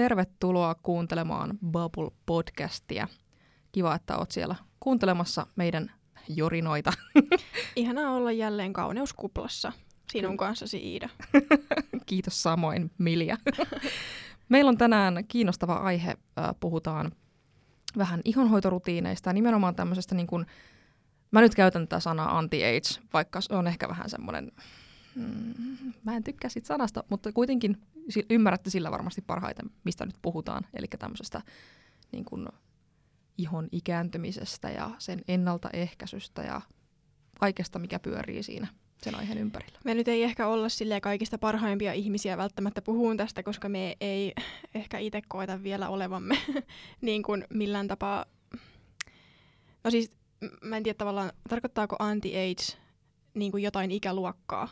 tervetuloa kuuntelemaan Bubble-podcastia. Kiva, että oot siellä kuuntelemassa meidän jorinoita. Ihanaa olla jälleen kauneuskuplassa sinun kanssasi Iida. Kiitos samoin Milja. Meillä on tänään kiinnostava aihe. Puhutaan vähän ihonhoitorutiineista ja nimenomaan tämmöisestä niin kuin, mä nyt käytän tätä sanaa anti-age, vaikka se on ehkä vähän semmoinen, mm, mä en tykkää siitä sanasta, mutta kuitenkin ymmärrätte sillä varmasti parhaiten, mistä nyt puhutaan, eli tämmöisestä niin kuin, ihon ikääntymisestä ja sen ennaltaehkäisystä ja kaikesta, mikä pyörii siinä sen aiheen ympärillä. Me nyt ei ehkä olla sille kaikista parhaimpia ihmisiä välttämättä puhuun tästä, koska me ei ehkä itse koeta vielä olevamme niin kuin millään tapaa... No siis, mä en tiedä tavallaan, tarkoittaako anti-age niin kuin jotain ikäluokkaa?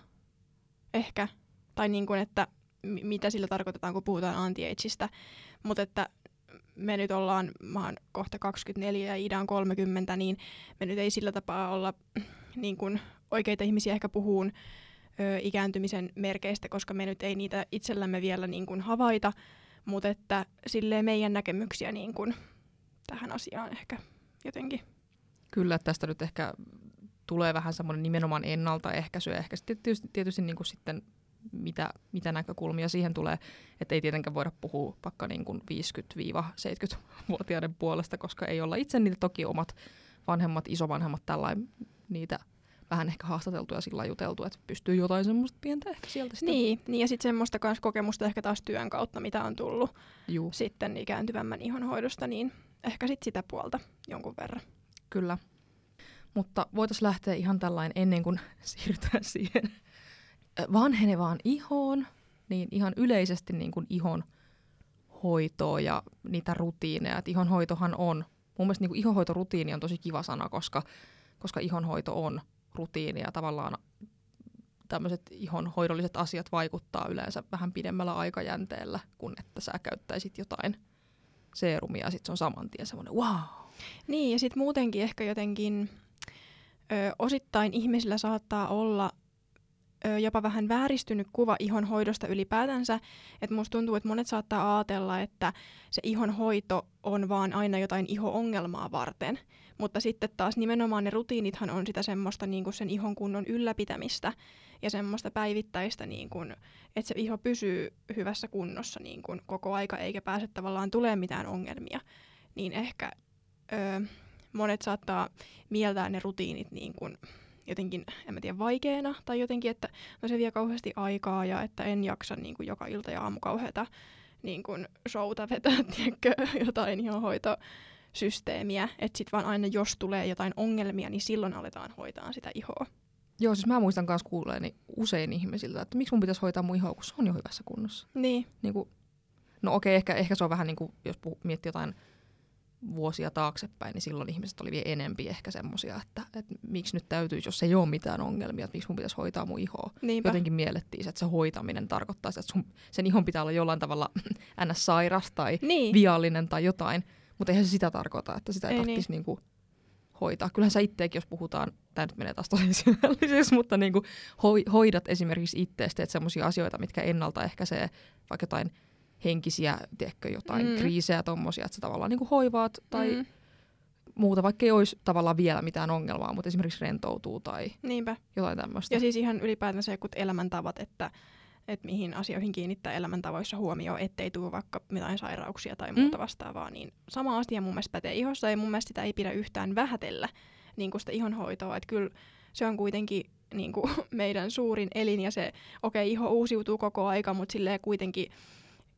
Ehkä. Tai niin kuin, että mitä sillä tarkoitetaan, kun puhutaan anti-ageista. Mutta että me nyt ollaan, mä oon kohta 24 ja Ida on 30, niin me nyt ei sillä tapaa olla niin kuin oikeita ihmisiä ehkä puhuun ö, ikääntymisen merkeistä, koska me nyt ei niitä itsellämme vielä niin kuin havaita, mutta että silleen meidän näkemyksiä niin kuin tähän asiaan ehkä jotenkin. Kyllä, tästä nyt ehkä tulee vähän semmoinen nimenomaan ennaltaehkäisy ehkä tietysti, tietysti niin kuin sitten mitä, mitä näkökulmia siihen tulee, että ei tietenkään voida puhua vaikka niin kuin 50-70-vuotiaiden puolesta, koska ei olla itse niitä toki omat vanhemmat, isovanhemmat tällainen niitä vähän ehkä haastateltu ja sillä juteltu, että pystyy jotain semmoista pientä ehkä sieltä sitten. Niin, niin ja sitten semmoista kans kokemusta ehkä taas työn kautta, mitä on tullut Juu. sitten ikääntyvämmän ihonhoidosta, niin ehkä sitten sitä puolta jonkun verran. Kyllä. Mutta voitaisiin lähteä ihan tällainen ennen kuin siirrytään siihen vanhenevaan ihoon, niin ihan yleisesti niin kuin ihon hoitoa ja niitä rutiineja. Et ihonhoitohan on, mun mielestä niin kuin ihonhoitorutiini on tosi kiva sana, koska, koska ihonhoito on rutiini ja tavallaan tämmöiset ihonhoidolliset asiat vaikuttaa yleensä vähän pidemmällä aikajänteellä, kun että sä käyttäisit jotain seerumia ja sitten se on saman tien semmoinen wow. Niin ja sitten muutenkin ehkä jotenkin ö, osittain ihmisillä saattaa olla ö, jopa vähän vääristynyt kuva ihon hoidosta ylipäätänsä. Että musta tuntuu, että monet saattaa ajatella, että se ihon hoito on vaan aina jotain iho-ongelmaa varten. Mutta sitten taas nimenomaan ne rutiinithan on sitä semmoista niin kuin sen ihon kunnon ylläpitämistä ja semmoista päivittäistä, niin kuin, että se iho pysyy hyvässä kunnossa niin kuin koko aika eikä pääse tavallaan tulemaan mitään ongelmia. Niin ehkä ö, monet saattaa mieltää ne rutiinit niin kuin, jotenkin, en mä tiedä, vaikeena tai jotenkin, että no se vie kauheasti aikaa ja että en jaksa niin kuin joka ilta ja aamu kauheata niin kuin showta vetää, tiedätkö, jotain systeemiä, että sitten vaan aina jos tulee jotain ongelmia, niin silloin aletaan hoitaa sitä ihoa. Joo, siis mä muistan myös kuulleeni usein ihmisiltä, että miksi mun pitäisi hoitaa mun ihoa, kun se on jo hyvässä kunnossa. Niin. niin kuin, no okei, ehkä, ehkä se on vähän niin kuin, jos puh- miettii jotain vuosia taaksepäin, niin silloin ihmiset oli vielä enempi ehkä semmoisia, että, että miksi nyt täytyisi, jos ei ole mitään ongelmia, että miksi mun pitäisi hoitaa mun ihoa. Niinpä. Jotenkin miellettiin, että se hoitaminen tarkoittaa että sun, sen ihon pitää olla jollain tavalla ns. sairas tai niin. viallinen tai jotain, mutta eihän se sitä tarkoita, että sitä ei, ei tarvitsisi niin. niinku hoitaa. Kyllähän sä itseäkin, jos puhutaan, tämä nyt menee taas tosi syvälliseksi, mutta niinku hoidat esimerkiksi itseäsi, teet semmoisia asioita, mitkä ennaltaehkäisee vaikka jotain henkisiä, tiedätkö, jotain mm. kriisejä tommosia, että sä tavallaan niin kuin hoivaat tai mm. muuta, vaikka ei olisi tavallaan vielä mitään ongelmaa, mutta esimerkiksi rentoutuu tai Niinpä. jotain tämmöistä. Ja siis ihan ylipäätänsä jotkut elämäntavat, että, että mihin asioihin kiinnittää elämäntavoissa huomioon, ettei tule vaikka mitään sairauksia tai muuta mm. vastaavaa, niin sama asia mun mielestä pätee ihossa ja mun mielestä sitä ei pidä yhtään vähätellä niin kuin sitä ihonhoitoa, että kyllä se on kuitenkin niin kuin meidän suurin elin ja se, okei, okay, iho uusiutuu koko aika, mutta silleen kuitenkin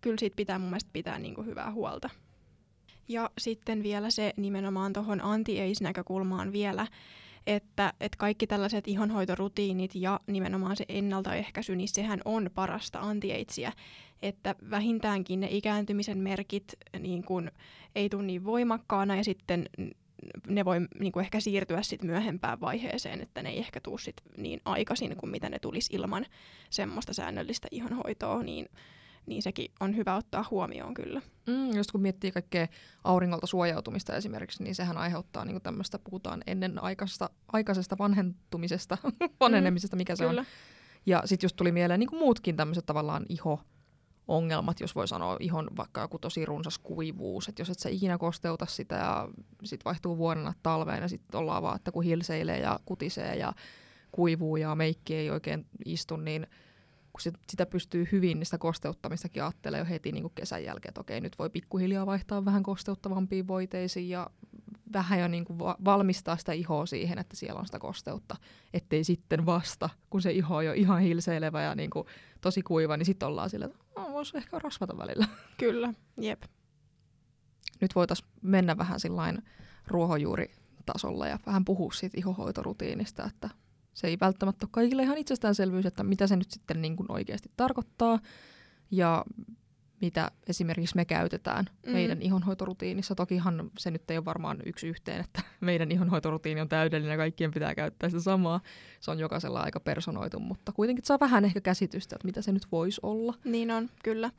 kyllä siitä pitää mun mielestä pitää niin kuin hyvää huolta. Ja sitten vielä se nimenomaan tuohon anti-age-näkökulmaan vielä, että, että kaikki tällaiset ihonhoitorutiinit ja nimenomaan se ennaltaehkäisy, niin sehän on parasta anti että vähintäänkin ne ikääntymisen merkit niin kun, ei tule niin voimakkaana ja sitten ne voi niin ehkä siirtyä sit myöhempään vaiheeseen, että ne ei ehkä tule sit niin aikaisin kuin mitä ne tulisi ilman semmoista säännöllistä ihonhoitoa, niin niin sekin on hyvä ottaa huomioon kyllä. Mm, just kun miettii kaikkea auringolta suojautumista esimerkiksi, niin sehän aiheuttaa niin tämmöistä, puhutaan ennen aikaisesta, aikaisesta vanhentumisesta, vanhenemisesta, mikä se kyllä. on. Ja sitten just tuli mieleen niin muutkin tämmöiset tavallaan iho ongelmat, jos voi sanoa ihon vaikka joku tosi runsas kuivuus, että jos et sä ikinä kosteuta sitä ja sitten vaihtuu vuonna talveen ja sitten ollaan vaan, että kun hilseilee ja kutisee ja kuivuu ja meikki ei oikein istu, niin kun sit, sitä pystyy hyvin, niin sitä kosteuttamistakin ajattelee jo heti niin kuin kesän jälkeen, että okei, nyt voi pikkuhiljaa vaihtaa vähän kosteuttavampiin voiteisiin ja vähän jo niin kuin valmistaa sitä ihoa siihen, että siellä on sitä kosteutta, ettei sitten vasta, kun se iho on jo ihan hilseilevä ja niin kuin tosi kuiva, niin sitten ollaan sillä, että voisi ehkä rasvata välillä. Kyllä, jep. Nyt voitaisiin mennä vähän sillain ruohonjuuritasolla ja vähän puhua siitä ihohoitorutiinista, että se ei välttämättä ole kaikille ihan itsestäänselvyys, että mitä se nyt sitten niin kuin oikeasti tarkoittaa ja mitä esimerkiksi me käytetään mm. meidän ihonhoitorutiinissa. Tokihan se nyt ei ole varmaan yksi yhteen, että meidän ihonhoitorutiini on täydellinen ja kaikkien pitää käyttää sitä samaa. Se on jokaisella aika personoitu, mutta kuitenkin saa vähän ehkä käsitystä, että mitä se nyt voisi olla. Niin on, kyllä.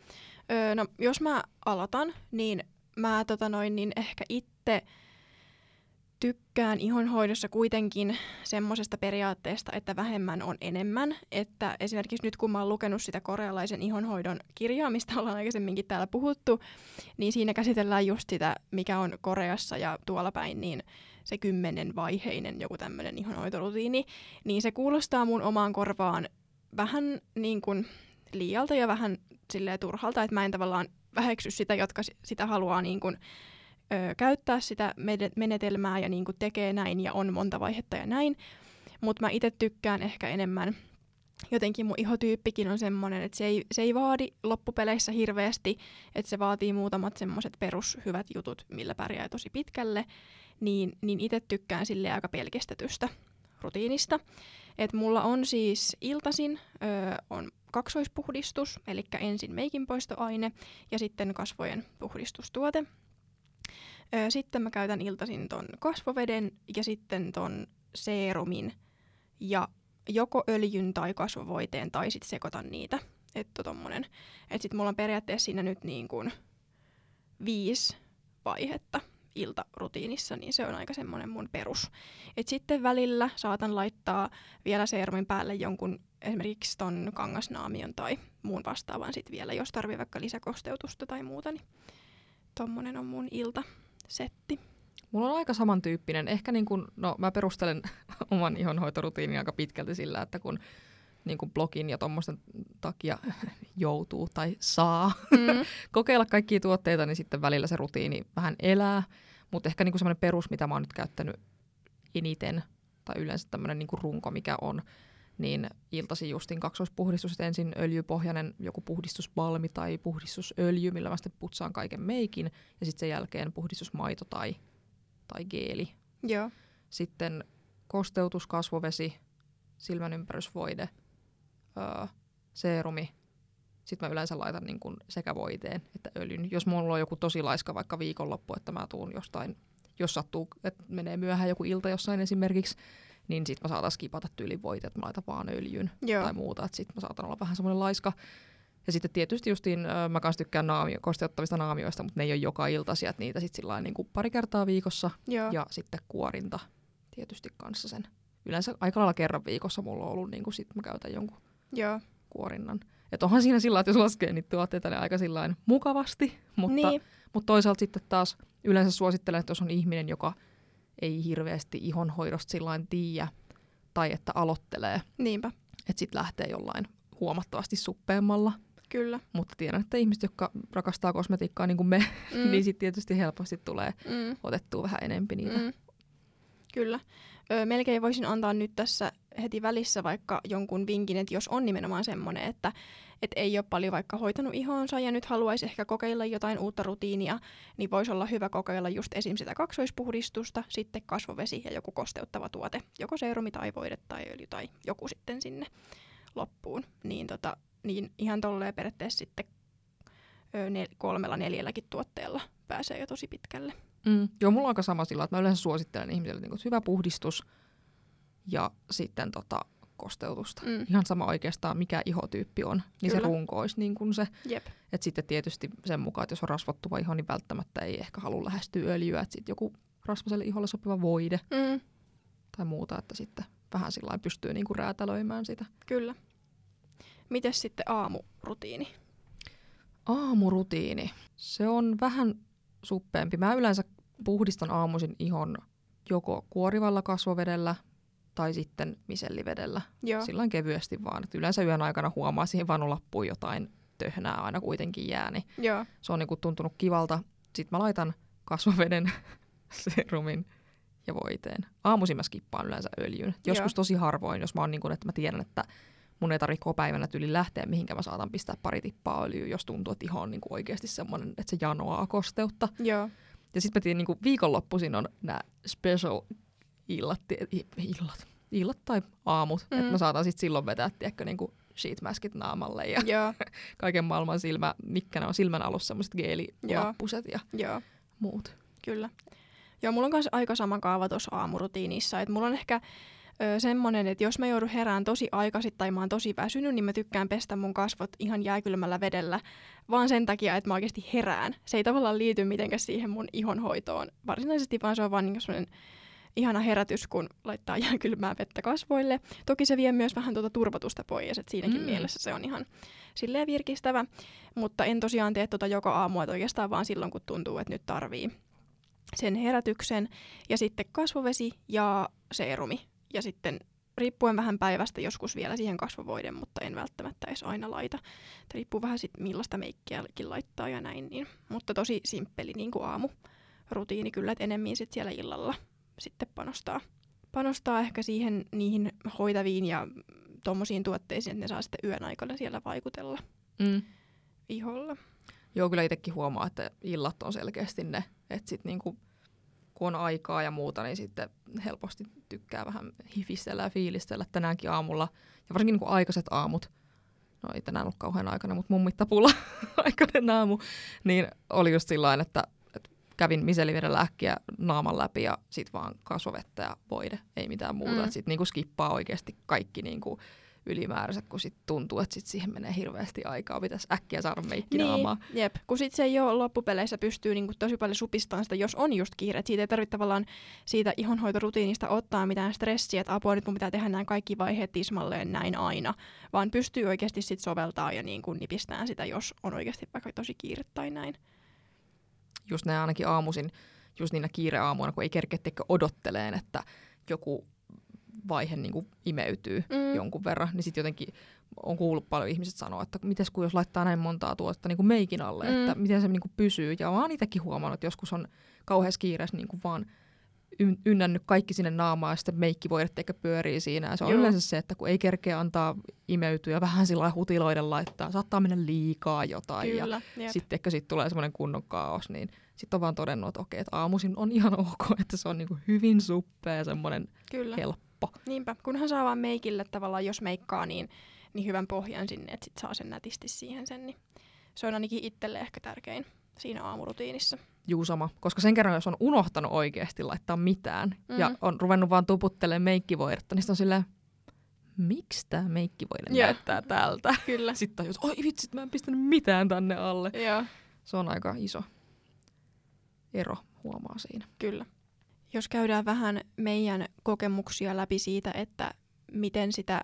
Öö, no, jos mä aloitan, niin mä tota noin, niin ehkä itse tykkään ihonhoidossa kuitenkin semmoisesta periaatteesta, että vähemmän on enemmän. Että esimerkiksi nyt kun mä oon lukenut sitä korealaisen ihonhoidon kirjaa, mistä ollaan aikaisemminkin täällä puhuttu, niin siinä käsitellään just sitä, mikä on Koreassa ja tuolla päin, niin se kymmenen vaiheinen joku tämmöinen ihonhoitorutiini, niin se kuulostaa mun omaan korvaan vähän niin kuin liialta ja vähän silleen turhalta, että mä en tavallaan väheksy sitä, jotka sitä haluaa niin kuin ö, käyttää sitä menetelmää ja niin kuin tekee näin ja on monta vaihetta ja näin. Mutta mä itse tykkään ehkä enemmän, jotenkin mun ihotyyppikin on semmoinen, että se ei, se ei vaadi loppupeleissä hirveästi, että se vaatii muutamat semmoiset perushyvät jutut, millä pärjää tosi pitkälle, niin, niin itse tykkään sille aika pelkistetystä rutiinista. Et mulla on siis iltasin on kaksoispuhdistus, eli ensin meikinpoistoaine ja sitten kasvojen puhdistustuote. Sitten mä käytän iltaisin ton kasvoveden ja sitten ton seerumin ja joko öljyn tai kasvovoiteen tai sitten sekoitan niitä. Että tommonen. Et sit mulla on periaatteessa siinä nyt niin kuin viisi vaihetta iltarutiinissa, niin se on aika semmoinen mun perus. Et sitten välillä saatan laittaa vielä seerumin päälle jonkun esimerkiksi ton kangasnaamion tai muun vastaavan sit vielä, jos tarvii vaikka lisäkosteutusta tai muuta, niin tommonen on mun ilta setti. Mulla on aika samantyyppinen. Ehkä niin kun, no mä perustelen oman ihonhoitorutiinin aika pitkälti sillä, että kun niin kuin blogin ja tuommoisten takia joutuu tai saa mm. kokeilla kaikkia tuotteita, niin sitten välillä se rutiini vähän elää. Mutta ehkä niin semmoinen perus, mitä mä oon nyt käyttänyt eniten, tai yleensä tämmöinen niin runko, mikä on, niin iltasi justin kaksoispuhdistus, että ensin öljypohjainen joku puhdistusbalmi tai puhdistusöljy, millä mä sitten putsaan kaiken meikin, ja sitten sen jälkeen puhdistusmaito tai, tai geeli. Joo. Sitten kosteutus, kasvovesi, silmänympärysvoide, öö, seerumi. Sitten mä yleensä laitan niin kun sekä voiteen että öljyn. Jos mulla on joku tosi laiska vaikka viikonloppu, että mä tuun jostain, jos sattuu, että menee myöhään joku ilta jossain esimerkiksi, niin sitten mä saatan skipata tyylin voite, että mä laitan vaan öljyn Joo. tai muuta, että sitten mä saatan olla vähän semmoinen laiska. Ja sitten tietysti justiin, mä kans tykkään naamio, kosteuttavista naamioista, mutta ne ei ole joka ilta sieltä niitä sitten niin kuin pari kertaa viikossa. Joo. Ja sitten kuorinta tietysti kanssa sen. Yleensä aika lailla kerran viikossa mulla on ollut, niin kuin sit mä käytän jonkun Joo. kuorinnan. Että onhan siinä sillä että jos laskee niitä tuotteita, niin aika sillain mukavasti, mutta, niin. mutta toisaalta sitten taas yleensä suosittelen, että jos on ihminen, joka – ei hirveästi ihonhoidosta sillain tiiä tai että aloittelee. Niinpä. Että sitten lähtee jollain huomattavasti suppeammalla. Kyllä. Mutta tiedän, että ihmiset, jotka rakastaa kosmetiikkaa niin kuin me, mm. niin sitten tietysti helposti tulee mm. otettua vähän enempi niitä. Mm. Kyllä. Öö, melkein voisin antaa nyt tässä heti välissä vaikka jonkun vinkin, että jos on nimenomaan semmoinen, että et ei ole paljon vaikka hoitanut ihonsa ja nyt haluaisi ehkä kokeilla jotain uutta rutiinia, niin voisi olla hyvä kokeilla just esim. sitä kaksoispuhdistusta, sitten kasvovesi ja joku kosteuttava tuote, joko seerumi tai voide tai öljy tai joku sitten sinne loppuun. Niin, tota, niin ihan tolleen periaatteessa sitten nel- kolmella neljälläkin tuotteella pääsee jo tosi pitkälle. Mm. Joo, mulla on aika sama sillä, että mä yleensä suosittelen ihmisille niin hyvä puhdistus ja sitten tota, kosteutusta. Mm. Ihan sama oikeastaan, mikä ihotyyppi on, niin Kyllä. se runko olisi niin kuin se. Jep. Et sitten tietysti sen mukaan, että jos on rasvottuva iho, niin välttämättä ei ehkä halua lähestyä öljyä. Että sitten joku rasvaselle iholle sopiva voide mm. tai muuta, että sitten vähän sillä pystyy niin kuin räätälöimään sitä. Kyllä. Miten sitten aamurutiini? Aamurutiini. Se on vähän suppeempi. Mä yleensä puhdistan aamuisin ihon joko kuorivalla kasvovedellä tai sitten misellivedellä. Joo. Silloin kevyesti vaan. Et yleensä yön aikana huomaa siihen vanulappuun jotain töhnää aina kuitenkin jää, niin Joo. se on niinku tuntunut kivalta. Sitten mä laitan kasvoveden, serumin ja voiteen. Aamuisin mä skippaan yleensä öljyn. Joskus Joo. tosi harvoin, jos mä oon niin kun, että mä tiedän, että mun ei tarvitse koko päivänä tyyli lähteä, mihinkä mä saatan pistää pari tippaa öljyä, jos tuntuu, että iho on niin oikeasti semmoinen, että se janoaa kosteutta. Joo. Ja sitten mä tiedän, niin viikonloppuisin on nämä special illat, illat, illat tai aamut, mm. Että mä saatan sitten silloin vetää, tiedätkö, niin sheetmaskit naamalle ja Joo. kaiken maailman silmä, mitkä ne on silmän alussa, semmoiset geelilappuset ja Joo. muut. Kyllä. Joo, mulla on myös aika sama kaava tuossa aamurutiinissa. Et mulla on ehkä ö, semmoinen, että jos mä joudun herään tosi aikaisin tai mä oon tosi väsynyt, niin mä tykkään pestä mun kasvot ihan jääkylmällä vedellä, vaan sen takia, että mä oikeasti herään. Se ei tavallaan liity mitenkään siihen mun ihonhoitoon varsinaisesti, vaan se on vaan niin semmoinen ihana herätys, kun laittaa jääkylmää vettä kasvoille. Toki se vie myös vähän tuota turvotusta pois, että siinäkin Mm. mielessä se on ihan silleen virkistävä. Mutta en tosiaan tee tota joka aamu, että oikeastaan vaan silloin, kun tuntuu, että nyt tarvii sen herätyksen. Ja sitten kasvovesi ja seerumi. Ja sitten riippuen vähän päivästä joskus vielä siihen kasvovoiden, mutta en välttämättä edes aina laita. Et riippuu vähän sit millaista meikkiäkin laittaa ja näin. Niin. Mutta tosi simppeli niin kuin aamu rutiini kyllä, että enemmän sit siellä illalla sitten panostaa. Panostaa ehkä siihen niihin hoitaviin ja tuommoisiin tuotteisiin, että ne saa sitten yön aikana siellä vaikutella Mm. iholla. Joo, kyllä itsekin huomaa, että illat on selkeästi ne, että sit niinku, kun on aikaa ja muuta, niin sitten helposti tykkää vähän hifistellä ja fiilistellä tänäänkin aamulla. Ja varsinkin niinku aikaiset aamut, no ei tänään ollut kauhean aikana, mutta mun mittapulla aikainen aamu, niin oli just sillä että kävin miselivedellä äkkiä naaman läpi ja sit vaan kasvovettä ja voide, ei mitään muuta. Mm. Mm. Sitten niinku skippaa oikeasti kaikki niinku ylimääräiset, kun sit tuntuu, että sit siihen menee hirveästi aikaa, pitäisi äkkiä saada meikki naamaan. Niin, jep. Kun sit se ei ole loppupeleissä pystyy niinku tosi paljon supistamaan sitä, jos on just kiire. Et siitä ei tarvitse tavallaan siitä ihonhoitorutiinista ottaa mitään stressiä, että apua nyt mun pitää tehdä nämä kaikki vaiheet tismalleen näin aina. Vaan pystyy oikeasti sit soveltaa ja niinku nipistään sitä, jos on oikeasti vaikka tosi kiire tai näin. Just näin ainakin aamuisin, just niinä kiireaamuina, kun ei kerkeä odotteleen, että joku vaihe niin kuin imeytyy Mm. jonkun verran, niin sitten jotenkin on kuullut paljon ihmiset sanoa, että mites kun jos laittaa näin montaa tuotetta niin kuin meikin alle, Mm. että miten se niin kuin pysyy. Ja mä oon itsekin huomannut, että joskus on kauheassa kiireessä niin kuin vaan ynnännyt kaikki sinne naamaan ja sitten meikki voi eikä pyörii siinä. Ja se on Joo. yleensä se, että kun ei kerkeä antaa imeytyä ja vähän sillä hutiloiden laittaa, saattaa mennä liikaa jotain. Ja Kyllä. Jep. sitten ehkä siitä tulee semmoinen kunnon kaos, niin sitten on vaan todennut, että okei, että aamuisin on ihan ok, että se on niinku hyvin suppea ja semmoinen Kyllä. helppo. Niinpä. Kunhan saa vaan meikille tavallaan, jos meikkaa, niin, niin hyvän pohjan sinne, että sit saa sen nätisti siihen sen. Niin se on ainakin itselle ehkä tärkein siinä aamurutiinissa. Juu sama, koska sen kerran, jos on unohtanut oikeasti laittaa mitään mm. ja Mhm. on ruvennut vaan tuputtelemaan meikkivoidetta, niin on silleen, miksi tämä meikkivoide Joo. näyttää tältä? Kyllä. Sitten tajus, oi vitsit, mä en pistänyt mitään tänne alle. Joo, Se on aika iso ero, huomaa siinä. kyllä. Jos käydään vähän meidän kokemuksia läpi siitä, että miten sitä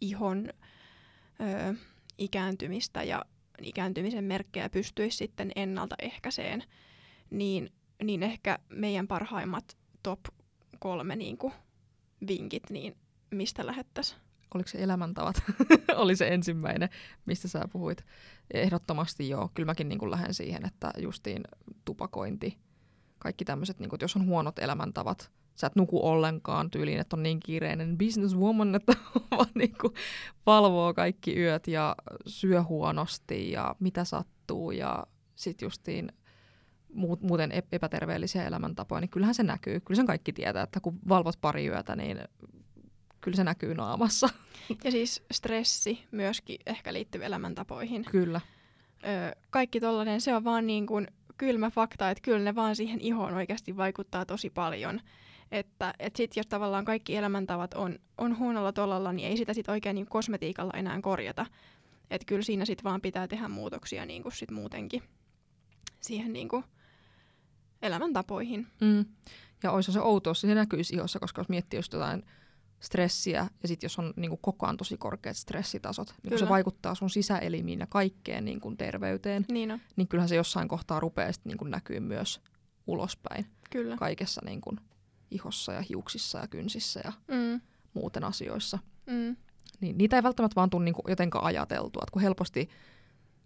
ihon ö, ikääntymistä ja ikääntymisen merkkejä pystyisi sitten ennaltaehkäiseen, niin, niin ehkä meidän parhaimmat top kolme niin kuin vinkit, niin mistä lähettäisiin? Oliko se elämäntavat? Oli se ensimmäinen, mistä sä puhuit. Ehdottomasti joo. Kyllä mäkin niin lähden siihen, että justiin tupakointi, kaikki tämmöiset, niin jos on huonot elämäntavat, sä et nuku ollenkaan tyyliin, että on niin kiireinen businesswoman, että vaan niin kuin valvoo kaikki yöt ja syö huonosti ja mitä sattuu ja sitten justiin muuten ep- epäterveellisiä elämäntapoja, niin kyllähän se näkyy. Kyllä sen kaikki tietää, että kun valvot pari yötä, niin kyllä se näkyy naamassa. Ja siis stressi myöskin ehkä liittyy elämäntapoihin. Kyllä. Ö, kaikki tollainen, se on vaan niin kuin kylmä fakta, että kyllä ne vaan siihen ihoon oikeasti vaikuttaa tosi paljon. Että et sit jos tavallaan kaikki elämäntavat on, on huonolla tolalla, niin ei sitä sit oikein niin kosmetiikalla enää korjata. Että kyllä siinä sit vaan pitää tehdä muutoksia niin kuin sit muutenkin siihen niin kuin elämäntapoihin. Mm. Ja olisi se outo, jos se näkyisi ihossa, koska jos miettii just jotain stressiä, ja sitten jos on niin kuin koko ajan tosi korkeat stressitasot, niin kun se vaikuttaa sun sisäelimiin ja kaikkeen niin kuin terveyteen, Niin on, niin kyllähän se jossain kohtaa rupeaa sit niin kuin näkyy myös ulospäin kyllä. kaikessa niin kuin ihossa ja hiuksissa ja kynsissä ja Mm, muuten asioissa. mm, Niin niitä ei välttämättä vaan tule niin kuin jotenkaan ajateltua, että kun helposti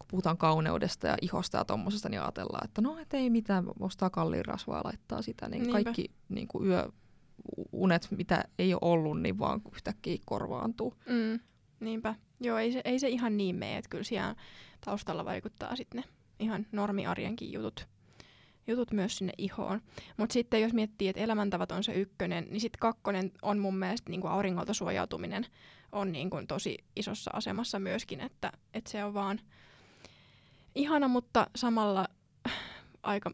kun puhutaan kauneudesta ja ihosta ja tommosesta, niin ajatellaan, että no et ei mitään, ostaa kalliin rasvaa ja laittaa sitä. Niin Niinpä. kaikki niin kuin yöunet, mitä ei ole ollut, niin vaan yhtäkkiä korvaantuu. mm, niinpä. Joo, ei se, ei se ihan niin mene, että kyllä siellä taustalla vaikuttaa sitten ne ihan normiarjenkin jutut, jutut myös sinne ihoon. Mutta sitten jos miettii, että elämäntavat on se ykkönen, niin sitten kakkonen on mun mielestä niin kuin auringolta suojautuminen on niin kuin tosi isossa asemassa myöskin, että, että se on vaan ihana, mutta samalla aika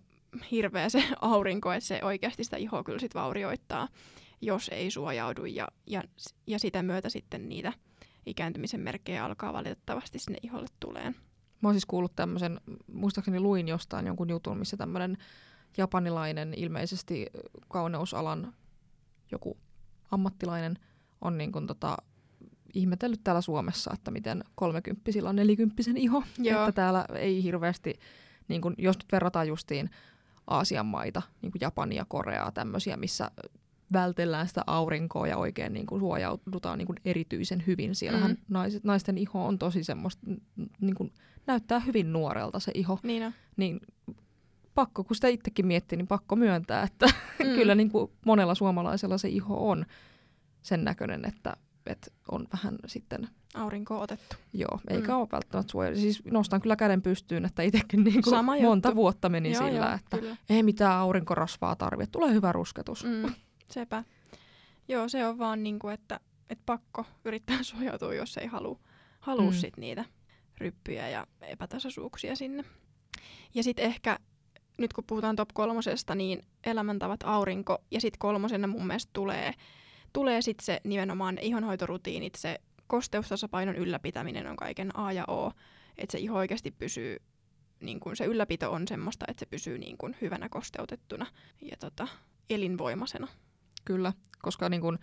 hirveä se aurinko, että se oikeasti sitä ihoa kyllä sit vaurioittaa, jos ei suojaudu ja, ja, ja sitä myötä sitten niitä ikääntymisen merkkejä alkaa valitettavasti sinne iholle tuleen. Mä oon siis kuullut tämmöisen, muistaakseni luin jostain jonkun jutun, missä tämmöinen japanilainen, ilmeisesti kauneusalan joku ammattilainen on niin kuin tota, ihmetellyt täällä Suomessa, että miten kolmekymppisillä on nelikymppisen iho. Joo. Että täällä ei hirveästi, niin kuin, jos nyt verrataan justiin Aasian maita, niin kuin Japania, Koreaa, tämmöisiä, missä vältellään sitä aurinkoa ja oikein niin kuin suojaudutaan niin kuin erityisen hyvin. Siellähän Mm. naiset, naisten iho on tosi semmoista, niin kuin, näyttää hyvin nuorelta se iho, Niin on. niin pakko, kun sitä itsekin miettii, niin pakko myöntää, että mm. kyllä niin kuin monella suomalaisella se iho on sen näköinen, että, että on vähän sitten, Aurinko otettu. joo, eikä Mm. ole välttämättä suojelu. Siis nostan kyllä käden pystyyn, että itsekin niin kuin Sama monta juttu. vuotta meni Joo, sillä, joo, että kyllä. ei mitään aurinkorasvaa tarvitse, tulee hyvä rusketus. Mm. Sepä. Joo, se on vaan niinku, että, että pakko yrittää suojautua, jos ei halua halua mm. Mm. sit niitä ryppyjä ja epätasaisuuksia sinne. Ja sitten ehkä, nyt kun puhutaan top kolmosesta, niin elämäntavat aurinko ja sitten kolmosena mun mielestä tulee, tulee sitten se nimenomaan ne ihonhoitorutiinit, se kosteustasapainon ylläpitäminen on kaiken A ja O, että se iho oikeasti pysyy, niin kun se ylläpito on semmoista, että se pysyy niin kun hyvänä kosteutettuna ja tota, elinvoimaisena. Kyllä, koska niin kun,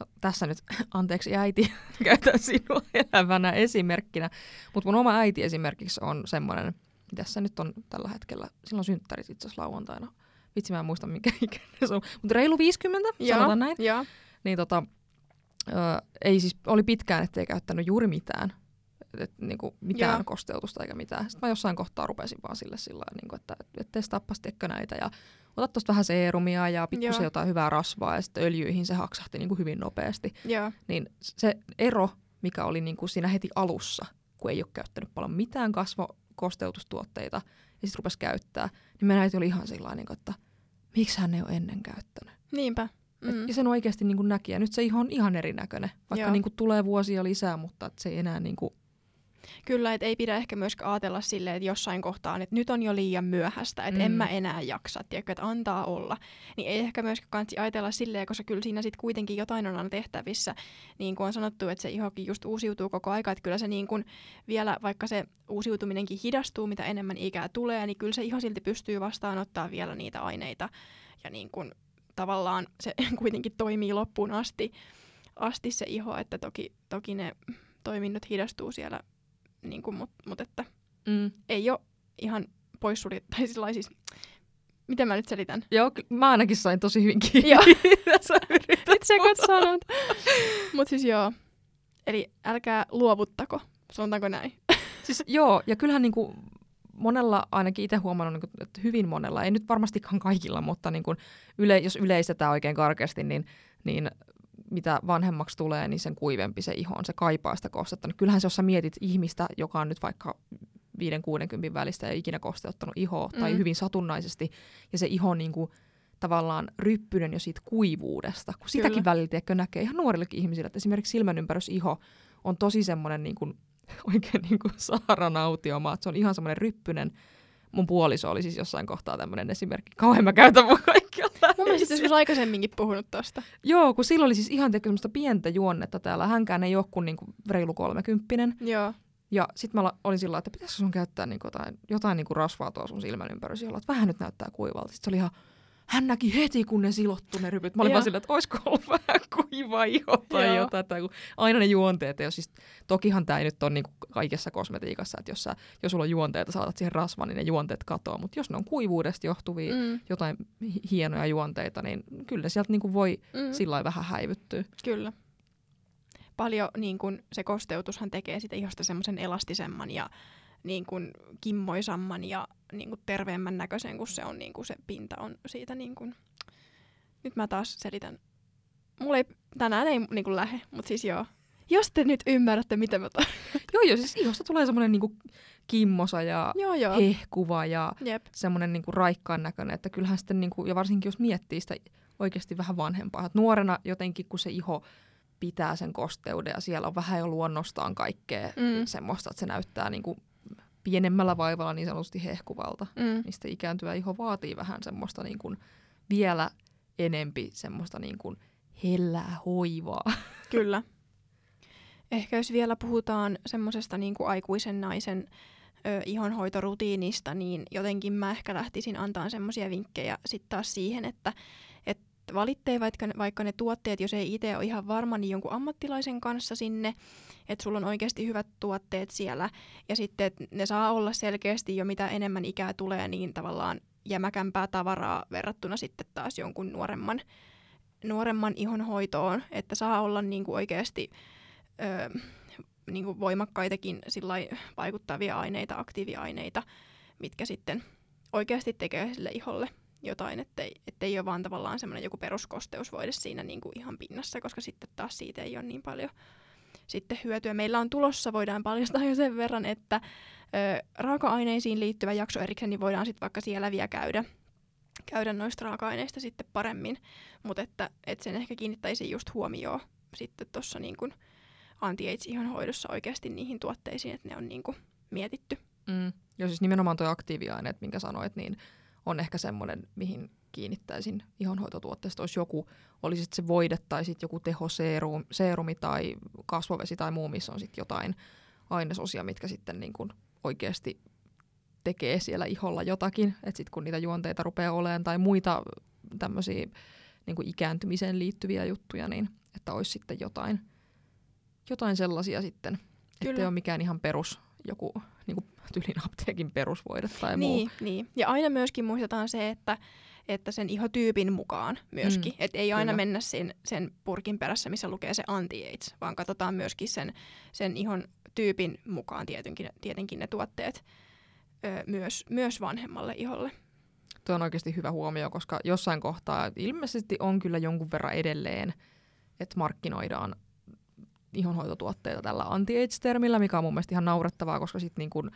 no, tässä nyt, anteeksi äiti, käytän sinua elävänä esimerkkinä, mutta mun oma äiti esimerkiksi on semmoinen, mitä se nyt on tällä hetkellä, silloin synttärit itse asiassa lauantaina, vitsi mä en muista mikä ikäinen se on, mutta reilu 50, sanotaan näin, Ja, niin tota, ö, ei siis, oli pitkään, ettei käyttänyt juuri mitään, et, niinku, mitään Joo. kosteutusta eikä mitään. Sitten mä jossain kohtaa rupesin vaan sille sillä niinku, että et testaapas tekkö näitä ja ota tuosta vähän seerumia ja pikkusen jotain hyvää rasvaa ja sitten öljyihin se haksahti niinku hyvin nopeasti. Niin se ero, mikä oli niinku siinä heti alussa, kun ei ole käyttänyt paljon mitään kasvokosteutustuotteita ja sitten rupesi käyttää, niin meidän äiti oli ihan sillä niinku, että miksi hän ei ole ennen käyttänyt. niinpä. Mm. Mm. Ja sen oikeasti niin näki. Ja nyt se on ihan erinäköinen. Vaikka Joo. niin kuin tulee vuosia lisää, mutta et se ei enää niin kuin, Kyllä, että ei pidä ehkä myöskään ajatella silleen, että jossain kohtaa, että nyt on jo liian myöhäistä, että mm. en mä enää jaksa, tiedätkö, että antaa olla. Niin ei ehkä myöskään kansi ajatella silleen, koska kyllä siinä sitten kuitenkin jotain on aina tehtävissä. Niin kuin on sanottu, että se ihokin just uusiutuu koko aika, että kyllä se niin kuin vielä, vaikka se uusiutuminenkin hidastuu, mitä enemmän ikää tulee, niin kyllä se iho silti pystyy vastaanottaa vielä niitä aineita. Ja niin kuin tavallaan se kuitenkin toimii loppuun asti, asti se iho, että toki, toki ne toiminnot hidastuu siellä niin kuin, mutta mut että mm. ei ole ihan poissuljettu, tai sillä siis, miten mä nyt selitän? Joo, mä ainakin sain tosi hyvin kiinni. Joo. sä sanot. Mutta siis joo, eli älkää luovuttako, sanotaanko näin? Siis joo, ja kyllähän niin kuin monella, ainakin itse huomannut, niin kuin, että hyvin monella, ei nyt varmastikaan kaikilla, mutta niin kuin yle, jos yleistetään oikein karkeasti, niin, niin mitä vanhemmaksi tulee, niin sen kuivempi se iho on, se kaipaa sitä kostetta. No kyllähän se, jos sä mietit ihmistä, joka on nyt vaikka 5-60 välistä ja ikinä kosteuttanut ihoa mm. tai hyvin satunnaisesti, ja se iho niin kuin, tavallaan ryppyinen jo siitä kuivuudesta, kun sitäkin Kyllä. välillä tiedätkö, näkee ihan nuorillekin ihmisille, että esimerkiksi silmänympärysiho on tosi semmoinen niin kuin, oikein niin kuin Saaran autiomaa, että se on ihan semmoinen ryppyinen. Mun puoliso oli siis jossain kohtaa tämmöinen esimerkki. Kauhean mä käytän mun kaikkia Mun mielestä joskus aikaisemminkin puhunut tosta. Joo, kun sillä oli siis ihan semmoista pientä juonnetta täällä. Hänkään ei ole kuin niinku reilu kolmekymppinen. Joo, Ja sitten mä olin sillä että pitäisikö sun käyttää niinku jotain, jotain niinku rasvaa tuolla sun silmän ympärys, jolla että vähän nyt näyttää kuivalta. Sitten se oli ihan, hän näki heti, kun ne silottu ne rypyt. Mä olin vaan silleen, että olisiko ollut vähän kuiva iho tai Joo. jotain. Tai kun aina ne juonteet, ole siis, tokihan tämä ei nyt ole niinku kaikessa kosmetiikassa, että jos, sä, jos sulla on juonteita, saatat siihen rasvan, niin ne juonteet katoaa. Mutta jos ne on kuivuudesta johtuvia Mm, jotain hi- hienoja juonteita, niin kyllä sieltä niinku voi mm, sillä vähän häivyttyä. kyllä. Paljon niin kun, se kosteutushan tekee sitä ihosta semmoisen elastisemman ja niin kun, kimmoisamman ja niin kun, terveemmän näköisen, kun se on niin kun, se pinta on siitä niin kun... Nyt mä taas selitän. Mulla ei, tänään ei niin kun, lähe, mutta siis joo. Jos te nyt ymmärrätte, mitä mä tar... Joo, joo, siis ihosta tulee semmoinen niinku kimmosa ja joo, joo. hehkuva ja Jep. semmoinen niinku raikkaan näköinen, että kyllähän sitten, niinku, ja varsinkin jos miettii sitä oikeasti vähän vanhempaa, että nuorena jotenkin kun se iho pitää sen kosteuden ja siellä on vähän jo luonnostaan kaikkea Mm. semmoista, että se näyttää niinku pienemmällä vaivalla niin sanotusti hehkuvalta, Mm. niin sitten ikääntyvä iho vaatii vähän semmoista niinku vielä enempi semmoista niinku hellää hoivaa. Kyllä. Ehkä jos vielä puhutaan semmoisesta niin kuin aikuisen naisen ö, ihonhoitorutiinista, niin jotenkin mä ehkä lähtisin antaa semmoisia vinkkejä sitten taas siihen, että, että valitsee vaikka, vaikka ne tuotteet, jos ei itse ole ihan varma, niin jonkun ammattilaisen kanssa sinne, että sulla on oikeasti hyvät tuotteet siellä, ja sitten ne saa olla selkeästi jo mitä enemmän ikää tulee, niin tavallaan jämäkämpää tavaraa verrattuna sitten taas jonkun nuoremman, nuoremman ihonhoitoon, että saa olla niin kuin oikeasti ö, niin kuin voimakkaitakin vaikuttavia aineita, aktiiviaineita, mitkä sitten oikeasti tekee sille iholle jotain, ettei, ettei ole vaan tavallaan semmoinen joku peruskosteusvoide siinä niin kuin ihan pinnassa, koska sitten taas siitä ei ole niin paljon sitten hyötyä. Meillä on tulossa, voidaan paljastaa jo sen verran, että ö, raaka-aineisiin liittyvä jakso erikseen, niin voidaan sitten vaikka siellä vielä käydä, käydä noista raaka-aineista sitten paremmin, mutta että, että sen ehkä kiinnittäisi just huomioon sitten tuossa niin kuin anti-AIDS hoidossa oikeasti niihin tuotteisiin, että ne on niin kuin mietitty. Mm. Ja siis nimenomaan tuo aktiiviaineet, minkä sanoit, niin on ehkä semmoinen, mihin kiinnittäisin ihonhoitotuotteesta. Olisi joku, olisi se voide tai sitten joku tehoseerumi seerumi tai kasvovesi tai muu, missä on sitten jotain ainesosia, mitkä sitten niin kuin oikeasti tekee siellä iholla jotakin. Että sitten kun niitä juonteita rupeaa olemaan tai muita tämmöisiä niin kuin ikääntymiseen liittyviä juttuja, niin että olisi sitten jotain, jotain sellaisia sitten. Että Kyllä. ei ole mikään ihan perus joku niin kuin tyylin apteekin perusvoide tai muu. Niin, niin. Ja aina myöskin muistetaan se, että, että sen ihotyypin mukaan myöskin. Mm, että ei aina kyllä. mennä sen, sen purkin perässä, missä lukee se anti-AIDS, vaan katsotaan myöskin sen, sen ihon tyypin mukaan tietenkin, tietenkin ne tuotteet ö, myös, myös vanhemmalle iholle. Tuo on oikeasti hyvä huomio, koska jossain kohtaa ilmeisesti on kyllä jonkun verran edelleen, että markkinoidaan ihonhoitotuotteita tällä anti-AIDS-termillä, mikä on mun mielestä ihan naurettavaa, koska sitten niin kun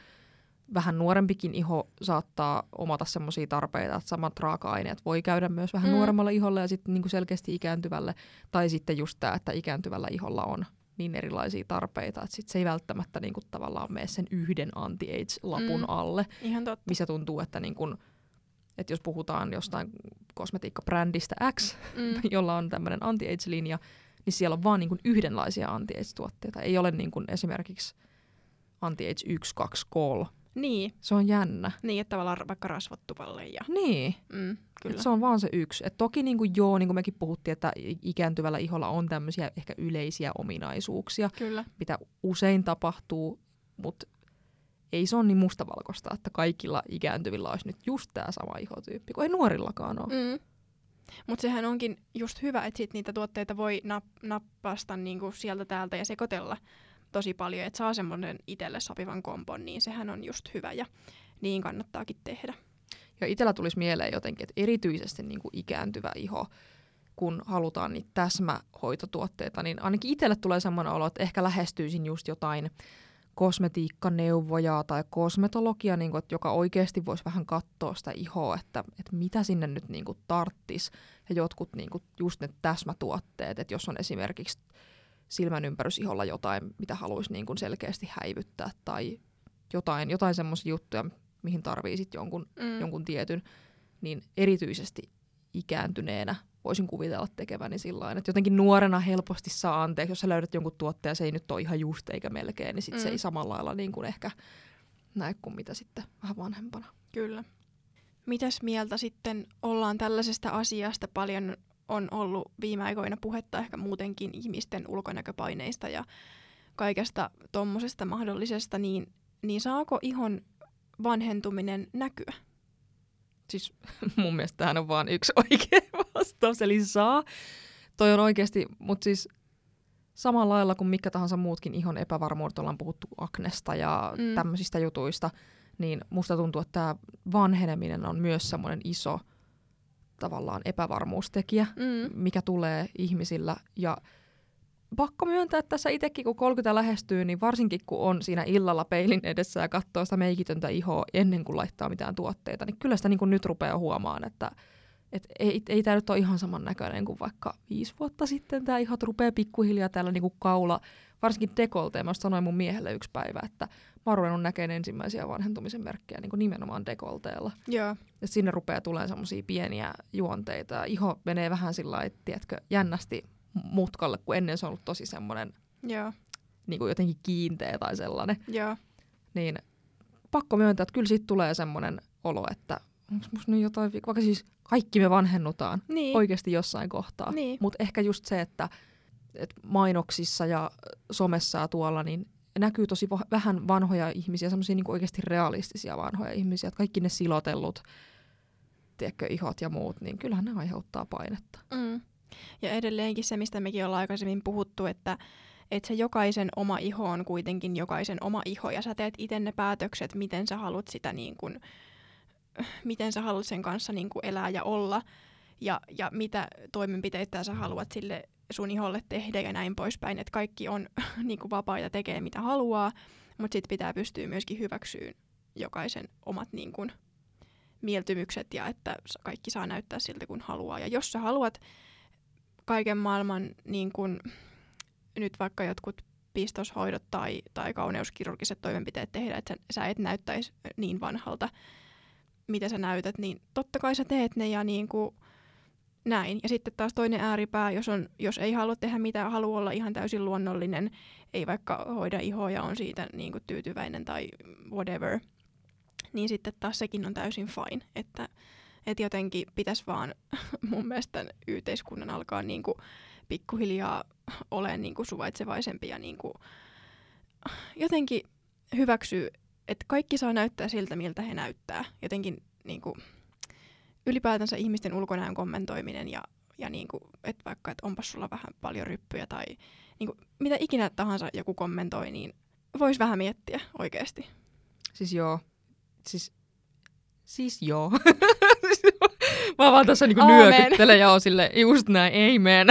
vähän nuorempikin iho saattaa omata semmoisia tarpeita, että samat raaka-aineet voi käydä myös vähän Mm. mm. nuoremmalle iholle ja sitten niin selkeästi ikääntyvälle. Tai sitten just tämä, että ikääntyvällä iholla on niin erilaisia tarpeita, että sit se ei välttämättä niin kuin tavallaan mene sen yhden anti-AIDS-lapun Mm. alle, Ihan totta. missä tuntuu, että, niin kun, että jos puhutaan jostain kosmetiikkabrändistä X, Mm. jolla on tämmöinen anti-AIDS-linja, niin siellä on vaan niin kuin yhdenlaisia anti-AIDS-tuotteita. Ei ole niin kuin esimerkiksi anti-AIDS 1, 2, 3. Niin, Se on jännä. niin, että tavallaan vaikka rasvattuvalle ja Niin, mm, kyllä. Et se on vaan se yksi. Et toki niin kuin joo, niin kuin mekin puhuttiin, että ikääntyvällä iholla on tämmöisiä ehkä yleisiä ominaisuuksia, Kyllä. mitä usein tapahtuu, mutta ei se ole niin mustavalkoista, että kaikilla ikääntyvillä olisi nyt just tämä sama ihotyyppi, kun ei nuorillakaan ole. Mm. Mutta sehän onkin just hyvä, että sit niitä tuotteita voi nap- nappasta niinku sieltä täältä ja sekoitella tosi paljon, että saa semmoinen itselle sopivan kompon, niin sehän on just hyvä ja niin kannattaakin tehdä. Ja itsellä tulisi mieleen jotenkin, että erityisesti niin kuin ikääntyvä iho, kun halutaan niitä täsmähoitotuotteita, niin ainakin itselle tulee semmoinen olo, että ehkä lähestyisin just jotain kosmetiikkaneuvoja tai kosmetologia, niin kuin, että joka oikeasti voisi vähän katsoa sitä ihoa, että, että mitä sinne nyt niin kuin tarttis. Ja jotkut niin kuin, just ne täsmätuotteet, että jos on esimerkiksi silmän ympärysiholla jotain, mitä haluaisi niin kuin selkeästi häivyttää tai jotain, jotain semmoisia juttuja, mihin tarvii sitten jonkun Mm. jonkun tietyn, niin erityisesti ikääntyneenä voisin kuvitella tekeväni sillä että jotenkin nuorena helposti saa anteeksi, jos sä löydät jonkun tuotteen ja se ei nyt ole ihan just eikä melkein, niin sit mm. se Mm. ei samalla lailla niin kuin ehkä näe kuin mitä sitten vähän vanhempana. Kyllä. mitäs mieltä sitten ollaan tällaisesta asiasta? Paljon on ollut viime aikoina puhetta ehkä muutenkin ihmisten ulkonäköpaineista ja kaikesta tuommoisesta mahdollisesta, niin, niin saako ihon vanhentuminen näkyä? Siis mun mielestä tähän on vaan yksi oikea vastaus, eli saa. Toi on oikeasti, mutta siis samalla lailla kuin mikä tahansa muutkin ihon epävarmuudet, ollaan puhuttu aknesta ja mm. tämmöisistä jutuista, niin musta tuntuu, että tämä vanheneminen on myös semmoinen iso tavallaan epävarmuustekijä, mm. mikä tulee ihmisillä. Ja pakko myöntää, että tässä itsekin kun 30 lähestyy, niin varsinkin kun on siinä illalla peilin edessä ja katsoo sitä meikitöntä ihoa ennen kuin laittaa mitään tuotteita, niin kyllä sitä niin kuin nyt rupeaa huomaan, että et ei, ei tämä nyt ole ihan samannäköinen kuin vaikka viisi vuotta sitten. Tämä ihot rupeaa pikkuhiljaa täällä niin kuin kaula, varsinkin dekolteen. Mä sanoin mun miehelle yksi päivä, että mä oon ruvennut näkemään ensimmäisiä vanhentumisen merkkejä niin nimenomaan dekolteella. Joo. Ja sinne rupeaa tulemaan semmoisia pieniä juonteita. Iho menee vähän sillä lailla, tiedätkö, jännästi mutkalle, kun ennen se on ollut tosi semmoinen. Niin kuin jotenkin kiinteä tai sellainen. Joo. Niin pakko myöntää, että kyllä siitä tulee semmoinen olo, että onko musta nyt jotain, vaikka siis kaikki me vanhennutaan niin. oikeasti jossain kohtaa. Niin. Mutta ehkä just se, että, että mainoksissa ja somessa ja tuolla, niin näkyy tosi va- vähän vanhoja ihmisiä, semmoisia niin oikeasti realistisia vanhoja ihmisiä, että kaikki ne silotellut tiedätkö, ihot ja muut, niin kyllähän ne aiheuttaa painetta. Mm. Ja edelleenkin se, mistä mekin ollaan aikaisemmin puhuttu, että, että se jokaisen oma iho on kuitenkin jokaisen oma iho, ja sä teet itse ne päätökset, miten sä haluat sitä niin kuin, miten sä haluat sen kanssa niin kuin elää ja olla, ja, ja mitä toimenpiteitä sä haluat sille sun iholle tehdä ja näin poispäin. Että kaikki on niin kuin vapaita tekee mitä haluaa, mutta sitten pitää pystyä myöskin hyväksyyn jokaisen omat niin kuin, mieltymykset ja että kaikki saa näyttää siltä kun haluaa. Ja jos sä haluat kaiken maailman niin kuin, nyt vaikka jotkut pistoshoidot tai, tai kauneuskirurgiset toimenpiteet tehdä, että sä, sä et näyttäisi niin vanhalta, mitä sä näytät, niin totta kai sä teet ne ja niin kuin näin. Ja sitten taas toinen ääripää, jos, on, jos ei halua tehdä mitään, haluaa olla ihan täysin luonnollinen, ei vaikka hoida ihoa ja on siitä niin kuin tyytyväinen tai whatever, niin sitten taas sekin on täysin fine. Että, että jotenkin pitäisi vaan mun mielestä yhteiskunnan alkaa niin kuin pikkuhiljaa olemaan niin kuin suvaitsevaisempi ja niin kuin jotenkin hyväksyä että kaikki saa näyttää siltä, miltä he näyttää. Jotenkin niin kuin, ylipäätänsä ihmisten ulkonäön kommentoiminen ja, ja niin kuin, että vaikka, että onpas sulla vähän paljon ryppyjä tai niin kuin, mitä ikinä tahansa joku kommentoi, niin voisi vähän miettiä oikeasti. Siis joo. Siis, siis joo. Mä vaan tässä niinku nyökyttelen ja oon sille just näin, amen.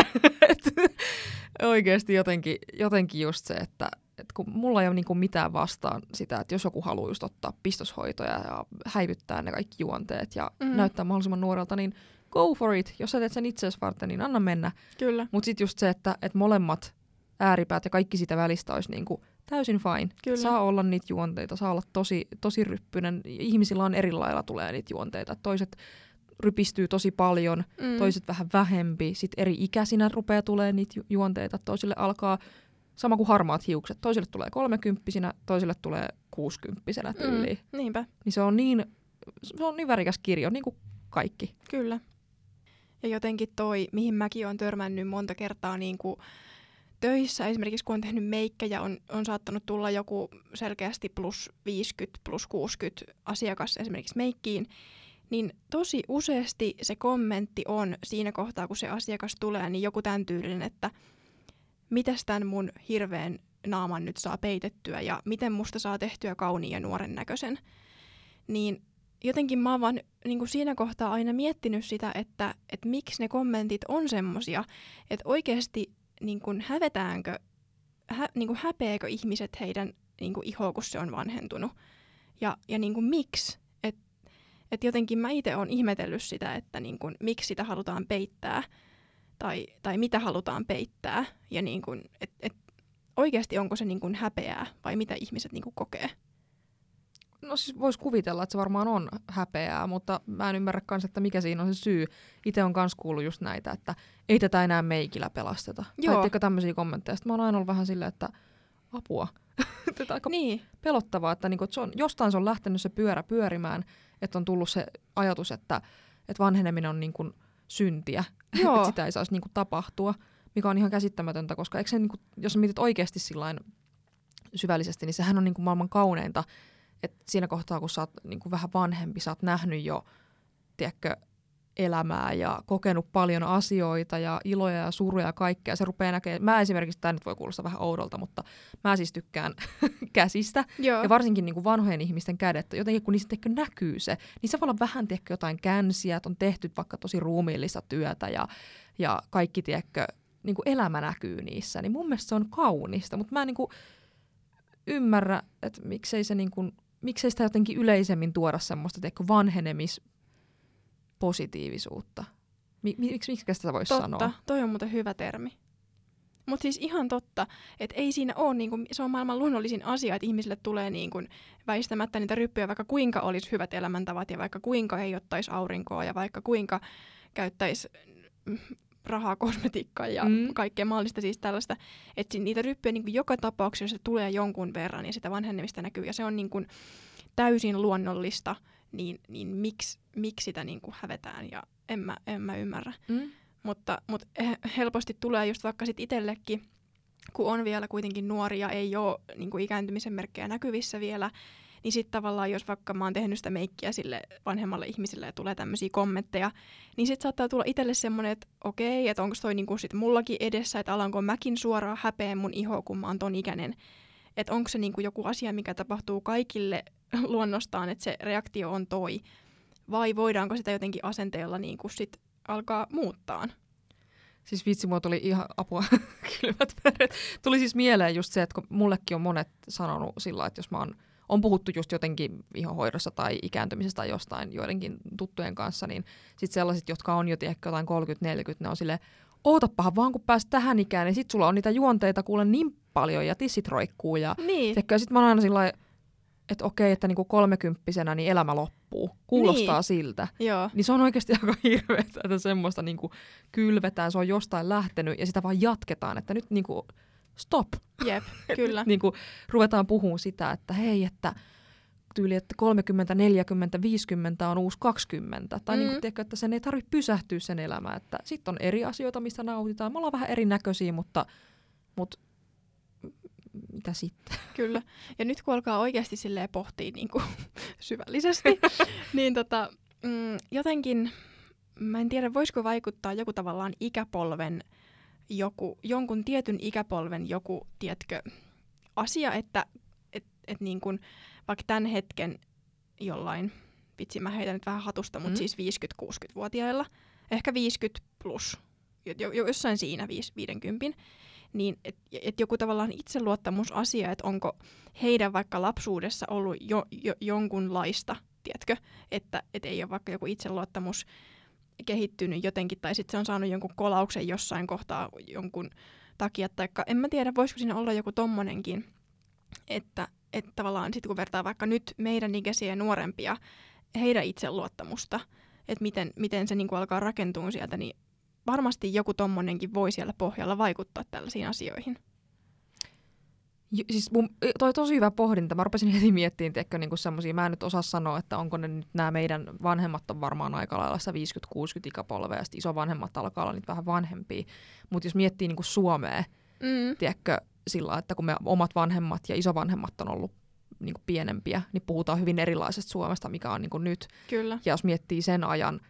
oikeasti jotenkin, jotenkin just se, että et kun mulla ei ole niinku mitään vastaan sitä, että jos joku haluaa just ottaa pistoshoitoja ja häivyttää ne kaikki juonteet ja mm. näyttää mahdollisimman nuorelta, niin go for it. Jos sä teet sen itseäsi varten, niin anna mennä. Kyllä. Mutta sitten just se, että et molemmat ääripäät ja kaikki sitä välistä olisi niinku täysin fine. Kyllä. Saa olla niitä juonteita, saa olla tosi, tosi ryppyinen. Ihmisillä on eri lailla tulee niitä juonteita. Toiset rypistyy tosi paljon, mm. toiset vähän vähempi. Sitten eri ikäisinä rupeaa tulee niitä juonteita. Toisille alkaa sama kuin harmaat hiukset. Toisille tulee kolmekymppisinä, toisille tulee kuusikymppisenä mm, tyyliin. Mm, niinpä. Niin se on niin, se on niin värikäs kirjo, niin kuin kaikki. Kyllä. Ja jotenkin toi, mihin mäkin olen törmännyt monta kertaa niin kuin töissä, esimerkiksi kun on tehnyt meikkejä, on, on saattanut tulla joku selkeästi plus 50, plus 60 asiakas esimerkiksi meikkiin, niin tosi useasti se kommentti on siinä kohtaa, kun se asiakas tulee, niin joku tämän tyylinen, että – mitäs tämän mun hirveän naaman nyt saa peitettyä ja miten musta saa tehtyä kauniin ja nuoren näköisen. Niin jotenkin mä oon vaan niin kuin siinä kohtaa aina miettinyt sitä, että, että miksi ne kommentit on semmosia, että oikeasti niin kuin hävetäänkö, hä, niin kuin häpeekö ihmiset heidän niin kuin ihoa, kun se on vanhentunut. Ja, ja niin kuin miksi? Et, et jotenkin mä itse oon ihmetellyt sitä, että niin kuin, miksi sitä halutaan peittää – tai, tai mitä halutaan peittää ja niin kuin, et, et oikeasti onko se niin kuin häpeää vai mitä ihmiset niin kuin kokee? No siis voisi kuvitella, että se varmaan on häpeää, mutta mä en ymmärrä kans, että mikä siinä on se syy. Itse on kans kuullut just näitä, että ei tätä enää meikillä pelasteta. Joo. Tai tämmöisiä kommentteja. Sitten mä oon aina ollut vähän silleen, että apua. Tätä aika Niin, pelottavaa, että, niinku, että se on, jostain se on lähtenyt se pyörä pyörimään, että on tullut se ajatus, että, että vanheneminen on niinku syntiä, Joo. että sitä ei saisi niinku tapahtua, mikä on ihan käsittämätöntä, koska eikö se, niinku, jos sä mietit oikeasti sillain syvällisesti, niin sehän on niinku maailman kauneinta, että siinä kohtaa, kun sä oot niinku vähän vanhempi, sä oot nähnyt jo, tiedätkö, elämää ja kokenut paljon asioita ja iloja ja suruja ja kaikkea. Se rupeaa näkemään, mä esimerkiksi, tämä nyt voi kuulostaa vähän oudolta, mutta mä siis tykkään käsistä joo. ja varsinkin niin kuin vanhojen ihmisten kädet, jotenkin kun niistä ehkä näkyy se, niin se voi olla vähän tiedätkö, jotain känsiä, että on tehty vaikka tosi ruumiillista työtä ja, ja kaikki tiedätkö, niin kuin elämä näkyy niissä. Niin mun mielestä se on kaunista, mutta mä en niin kuin ymmärrä, että miksei, se niin kuin, miksei sitä jotenkin yleisemmin tuoda semmoista tiedätkö, vanhenemispositiivisuutta. Mi- mi- miksi, miksi sitä voisi Totta, sanoa? toi on muuten hyvä termi. Mutta siis ihan totta, että ei siinä ole, niinku, se on maailman luonnollisin asia, että ihmisille tulee niinku, väistämättä niitä ryppyjä, vaikka kuinka olisi hyvät elämäntavat ja vaikka kuinka ei ottaisi aurinkoa ja vaikka kuinka käyttäisi mm, rahaa kosmetiikkaan ja Mm. mm. kaikkea mahdollista siis tällaista. Että niitä ryppyjä niinku, joka tapauksessa tulee jonkun verran ja sitä vanhenemista näkyy ja se on niinku, täysin luonnollista, niin, niin miksi, miksi sitä niinku, hävetään ja en mä, en mä ymmärrä. Mm? Mutta, mutta helposti tulee just vaikka sit itsellekin, kun on vielä kuitenkin nuori ja ei ole niin kuin ikääntymisen merkkejä näkyvissä vielä, niin sitten tavallaan jos vaikka mä oon tehnyt sitä meikkiä sille vanhemmalle ihmiselle ja tulee tämmöisiä kommentteja, niin sitten saattaa tulla itselle semmoinen, että okei, että onko toi niinku sit mullakin edessä, että alanko mäkin suoraan häpeä mun iho, kun mä oon ton ikäinen. Että onko se niinku joku asia, mikä tapahtuu kaikille luonnostaan, että se reaktio on toi. Vai voidaanko sitä jotenkin asenteella niinku sit alkaa muuttaa? Siis vitsi, mulla tuli ihan apua kylmät veret. Tuli siis mieleen just se, että kun mullekin on monet sanonut sillä että jos mä oon, on puhuttu just jotenkin ihohoidossa tai ikääntymisestä tai jostain joidenkin tuttujen kanssa, niin sitten sellaiset, jotka on jo ehkä jotain 30-40, ne on sille ootapahan vaan kun pääst tähän ikään, niin sit sulla on niitä juonteita kuule niin paljon ja tissit roikkuu ja Niin, Tiedätkö, sit mä oon aina sillä lailla, että okei, että niinku kolmekymppisenä niin elämä loppuu. Kuulostaa Niin. siltä. joo. Niin se on oikeasti aika hirveetä, että semmoista niinku kylvetään, se on jostain lähtenyt ja sitä vaan jatketaan, että nyt niinku stop. Jep, kyllä. Niinku ruvetaan puhumaan sitä, että hei, että tyyli, että 30, 40, 50 on uusi 20. Tai mm. Mm. niinku, tiedätkö, että sen ei tarvitse pysähtyä sen elämä. Että sitten on eri asioita, mistä nautitaan. Me ollaan vähän erinäköisiä, mutta, mutta mitä sitten? Kyllä. Ja nyt kun alkaa oikeasti silleen pohtia niin kuin, syvällisesti, niin tota, mm, jotenkin, mä en tiedä, voisiko vaikuttaa joku tavallaan ikäpolven, joku, jonkun tietyn ikäpolven joku, tiedätkö, asia, että et, et niin kuin, vaikka tämän hetken jollain, vitsi mä heitän nyt vähän hatusta, mutta Mm. siis 50-60-vuotiailla, ehkä 50 plus, jo, jo, jossain siinä 5, 50, niin että et joku tavallaan itseluottamusasia, että onko heidän vaikka lapsuudessa ollut jo, jo, jonkunlaista, tiedätkö, että et ei ole vaikka joku itseluottamus kehittynyt jotenkin, tai sitten se on saanut jonkun kolauksen jossain kohtaa jonkun takia, tai en mä tiedä, voisiko siinä olla joku tommonenkin, että, että tavallaan sitten kun vertaa vaikka nyt meidän ikäisiä ja nuorempia, heidän itseluottamusta, että miten, miten se niinku alkaa rakentua sieltä, niin varmasti joku tommonenkin voi siellä pohjalla vaikuttaa tällaisiin asioihin. Jo, siis mun, toi tosi hyvä pohdinta. Mä rupesin heti miettimään, tiedätkö, niin mä en nyt osaa sanoa, että onko ne nyt nämä meidän vanhemmat on varmaan aika lailla sitä 50-60 ikäpolvea, ja sitten isovanhemmat alkaa olla nyt vähän vanhempia. Mutta jos miettii niin kuin Suomea, Mm. tiedätkö, sillä että kun me omat vanhemmat ja isovanhemmat on ollut niin kuin pienempiä, niin puhutaan hyvin erilaisesta Suomesta, mikä on niin kuin nyt. Kyllä. Ja jos miettii sen ajan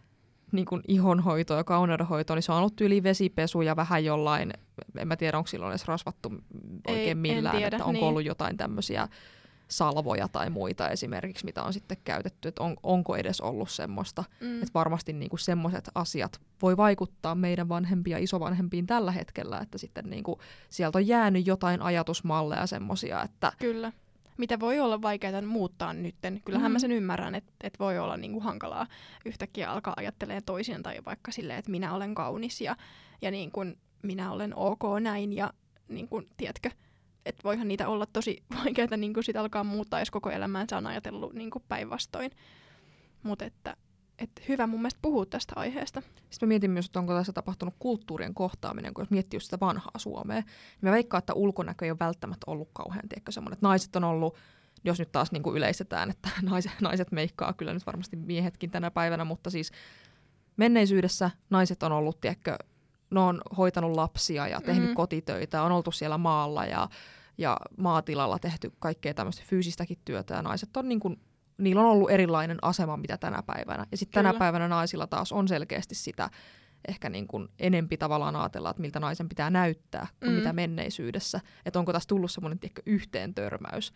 niin kuin ihonhoitoa ja kauneudenhoitoa, niin se on ollut yli vesipesu ja vähän jollain, en mä tiedä onko silloin edes rasvattu oikein Ei, millään, tiedä, että onko niin. ollut jotain tämmöisiä salvoja tai muita esimerkiksi, mitä on sitten käytetty, että on, onko edes ollut semmoista. Mm. Että varmasti niinku semmoiset asiat voi vaikuttaa meidän vanhempia ja isovanhempiin tällä hetkellä, että sitten niinku sieltä on jäänyt jotain ajatusmalleja semmoisia, että Kyllä. Mitä voi olla vaikeaa muuttaa nytten. Kyllähän Mm. mä sen ymmärrän, että et voi olla niinku hankalaa yhtäkkiä alkaa ajattelemaan toisen tai vaikka silleen, että minä olen kaunis ja, ja niin kuin minä olen ok näin ja niin kuin, tiedätkö, että voihan niitä olla tosi vaikeaa niin kuin sit alkaa muuttaa, jos koko elämäänsä on ajatellut niin kuin päinvastoin. Mutta että et hyvä mun mielestä puhua tästä aiheesta. Sitten mä mietin myös, että onko tässä tapahtunut kulttuurien kohtaaminen, kun jos miettii sitä vanhaa Suomea. Niin mä veikkaan, että ulkonäkö ei ole välttämättä ollut kauhean, tiedätkö, semmoinen, että naiset on ollut, jos nyt taas niin kuin yleistetään, että naiset, naiset meikkaa kyllä nyt varmasti miehetkin tänä päivänä, mutta siis menneisyydessä naiset on ollut, tiedätkö, ne on hoitanut lapsia ja tehnyt mm-hmm. kotitöitä, on oltu siellä maalla ja, ja maatilalla tehty kaikkea tämmöistä fyysistäkin työtä ja naiset on niin kuin, niillä on ollut erilainen asema mitä tänä päivänä. Ja sitten tänä päivänä naisilla taas on selkeästi sitä ehkä niin kuin enempi tavallaan ajatella, että miltä naisen pitää näyttää kuin mm. mitä menneisyydessä. Että onko tässä tullut semmoinen yhteen törmäys.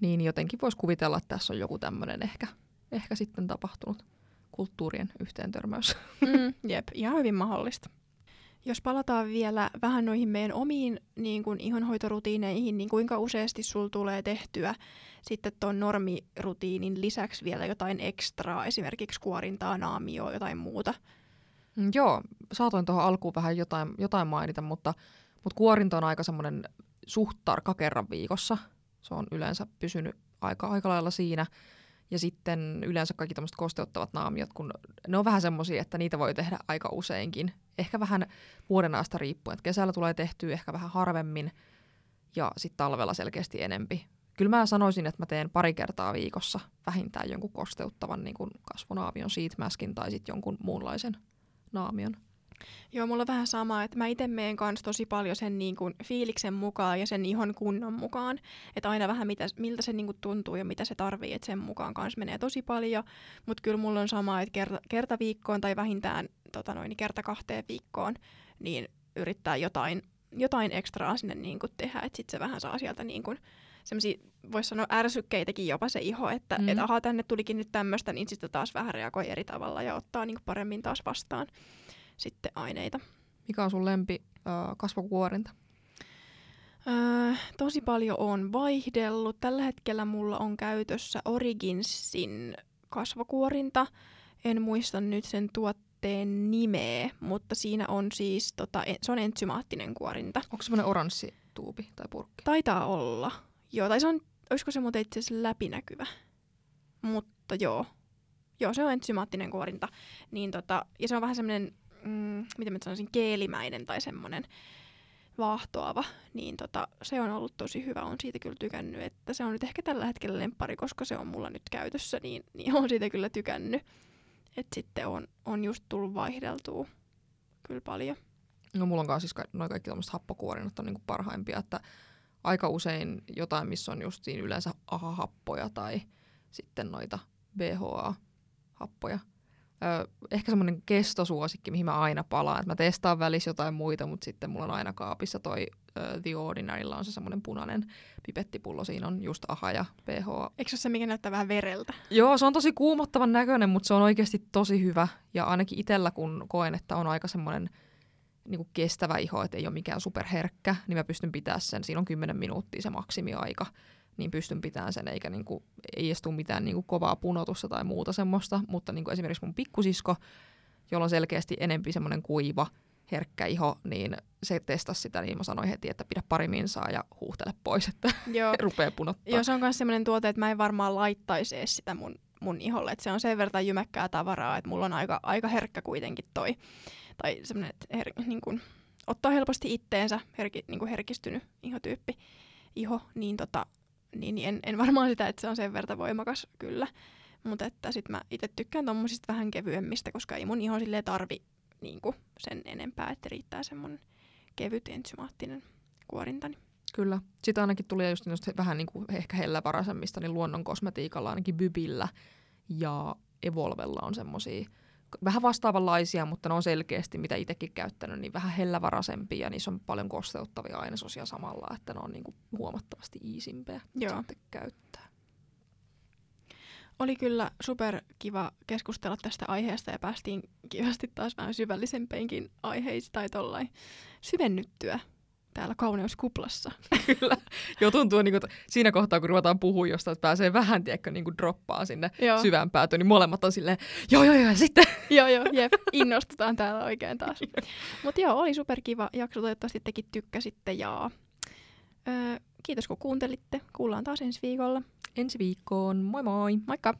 Niin jotenkin voisi kuvitella, että tässä on joku tämmöinen ehkä, ehkä sitten tapahtunut kulttuurien yhteentörmäys. Mm, jep, ihan hyvin mahdollista. Jos palataan vielä vähän noihin meidän omiin niin kuin ihonhoitorutiineihin, niin kuinka useasti sul tulee tehtyä sitten tuon normirutiinin lisäksi vielä jotain ekstraa, esimerkiksi kuorintaa, naamioa, jotain muuta? Mm, joo, saatoin tuohon alkuun vähän jotain, jotain mainita, mutta, mutta kuorinta on aika semmoinen suht tarkka kerran viikossa. Se on yleensä pysynyt aika, aika lailla siinä. Ja sitten yleensä kaikki tämmöiset kosteuttavat naamiot, kun ne on vähän semmoisia, että niitä voi tehdä aika useinkin. Ehkä vähän vuoden aasta riippuen. Että kesällä tulee tehtyä ehkä vähän harvemmin ja sitten talvella selkeästi enempi. Kyllä mä sanoisin, että mä teen pari kertaa viikossa vähintään jonkun kosteuttavan niin kuin kasvonaamion sheetmaskin tai sitten jonkun muunlaisen naamion. Joo, mulla on vähän sama, että mä itse meen kanssa tosi paljon sen niin kuin fiiliksen mukaan ja sen ihon kunnon mukaan. Että aina vähän mitä, miltä se niin kuin tuntuu ja mitä se tarvii, että sen mukaan kanssa menee tosi paljon. Mutta kyllä mulla on sama, että kerta, kerta viikkoon tai vähintään tota noin, kerta kahteen viikkoon, niin yrittää jotain, jotain ekstraa sinne niin kuin tehdä, että sitten se vähän saa sieltä niin kuin semmoisia, voisi sanoa ärsykkeitäkin jopa se iho, että mm. et, aha, tänne tulikin nyt tämmöistä, niin sitten taas vähän reagoi eri tavalla ja ottaa niin kuin paremmin taas vastaan sitten aineita. Mikä on sun lempi äh, kasvokuorinta? Öö, tosi paljon on vaihdellut. Tällä hetkellä mulla on käytössä Originsin kasvokuorinta. En muista nyt sen tuotteen nimeä, mutta siinä on siis, tota, se on entsymaattinen kuorinta. Onko semmoinen oranssi tuubi tai purkki? Taitaa olla. Joo, tai se on, olisiko se muuten itse asiassa läpinäkyvä. Mutta joo. Joo, se on entsymaattinen kuorinta. Niin tota, ja se on vähän semmoinen mm, miten mä sanoisin, keelimäinen tai semmoinen vaahtoava, niin tota, se on ollut tosi hyvä. on siitä kyllä tykännyt, että se on nyt ehkä tällä hetkellä lemppari, koska se on mulla nyt käytössä, niin, niin on siitä kyllä tykännyt. Että sitten on, on just tullut vaihdeltua kyllä paljon. No mulla on kanssa siis ka- noin kaikki tämmöiset happokuorinnat on niinku parhaimpia, että aika usein jotain, missä on just yleensä AHA-happoja tai sitten noita BHA-happoja ö, ehkä semmoinen kestosuosikki, mihin mä aina palaan. Et mä testaan välissä jotain muita, mutta sitten mulla on aina kaapissa toi ö, The Ordinarylla on se semmoinen punainen pipettipullo. Siinä on just AHA ja PH. Eikö se ole se, mikä näyttää vähän vereltä? Joo, se on tosi kuumottavan näköinen, mutta se on oikeasti tosi hyvä. Ja ainakin itsellä, kun koen, että on aika semmoinen niin kestävä iho, että ei ole mikään superherkkä, niin mä pystyn pitämään sen. Siinä on 10 minuuttia se maksimiaika niin pystyn pitämään sen, eikä niinku, ei edes tule mitään niinku kovaa punotusta tai muuta semmoista, mutta niinku esimerkiksi mun pikkusisko, jolla on selkeästi enempi semmoinen kuiva, herkkä iho, niin se testasi sitä, niin mä sanoin heti, että pidä pari minsaa ja huuhtele pois, että Joo. rupeaa punottaa. Joo, se on myös semmoinen tuote, että mä en varmaan laittaisi edes sitä mun, mun iholle, että se on sen verran jymäkkää tavaraa, että mulla on aika, aika herkkä kuitenkin toi, tai semmoinen, että her, niin kun, ottaa helposti itteensä herki, niin herkistynyt ihotyyppi, iho, niin tota, niin en, en varmaan sitä, että se on sen verran voimakas kyllä. Mutta että sit mä itse tykkään tommosista vähän kevyemmistä, koska ei mun iho silleen tarvi niinku sen enempää, että riittää semmonen kevyt ensymaattinen kuorintani. Kyllä. Sitten ainakin tuli just vähän niinku ehkä hellävaraisemmista, niin luonnon kosmetiikalla ainakin Bybillä ja Evolvella on semmosia vähän vastaavanlaisia, mutta ne on selkeästi, mitä itsekin käyttänyt, niin vähän hellävaraisempia. Ja niissä on paljon kosteuttavia ainesosia samalla, että ne on niin kuin huomattavasti iisimpiä sitten käyttää. Oli kyllä super kiva keskustella tästä aiheesta ja päästiin kivasti taas vähän syvällisempeinkin aiheista tai tollain syvennyttyä täällä kauneuskuplassa. Kyllä. Jo tuntuu, niin kuin, siinä kohtaa, kun ruvetaan puhua jostain, että pääsee vähän, tiedätkö, niin kuin droppaa sinne joo. syvään päätöön, niin molemmat on silleen, joo, joo, joo, sitten. joo, joo, jep, innostutaan täällä oikein taas. Mutta joo, oli superkiva jakso, toivottavasti tekin tykkäsitte ja öö, kiitos kun kuuntelitte. Kuullaan taas ensi viikolla. Ensi viikkoon, moi moi! Moikka!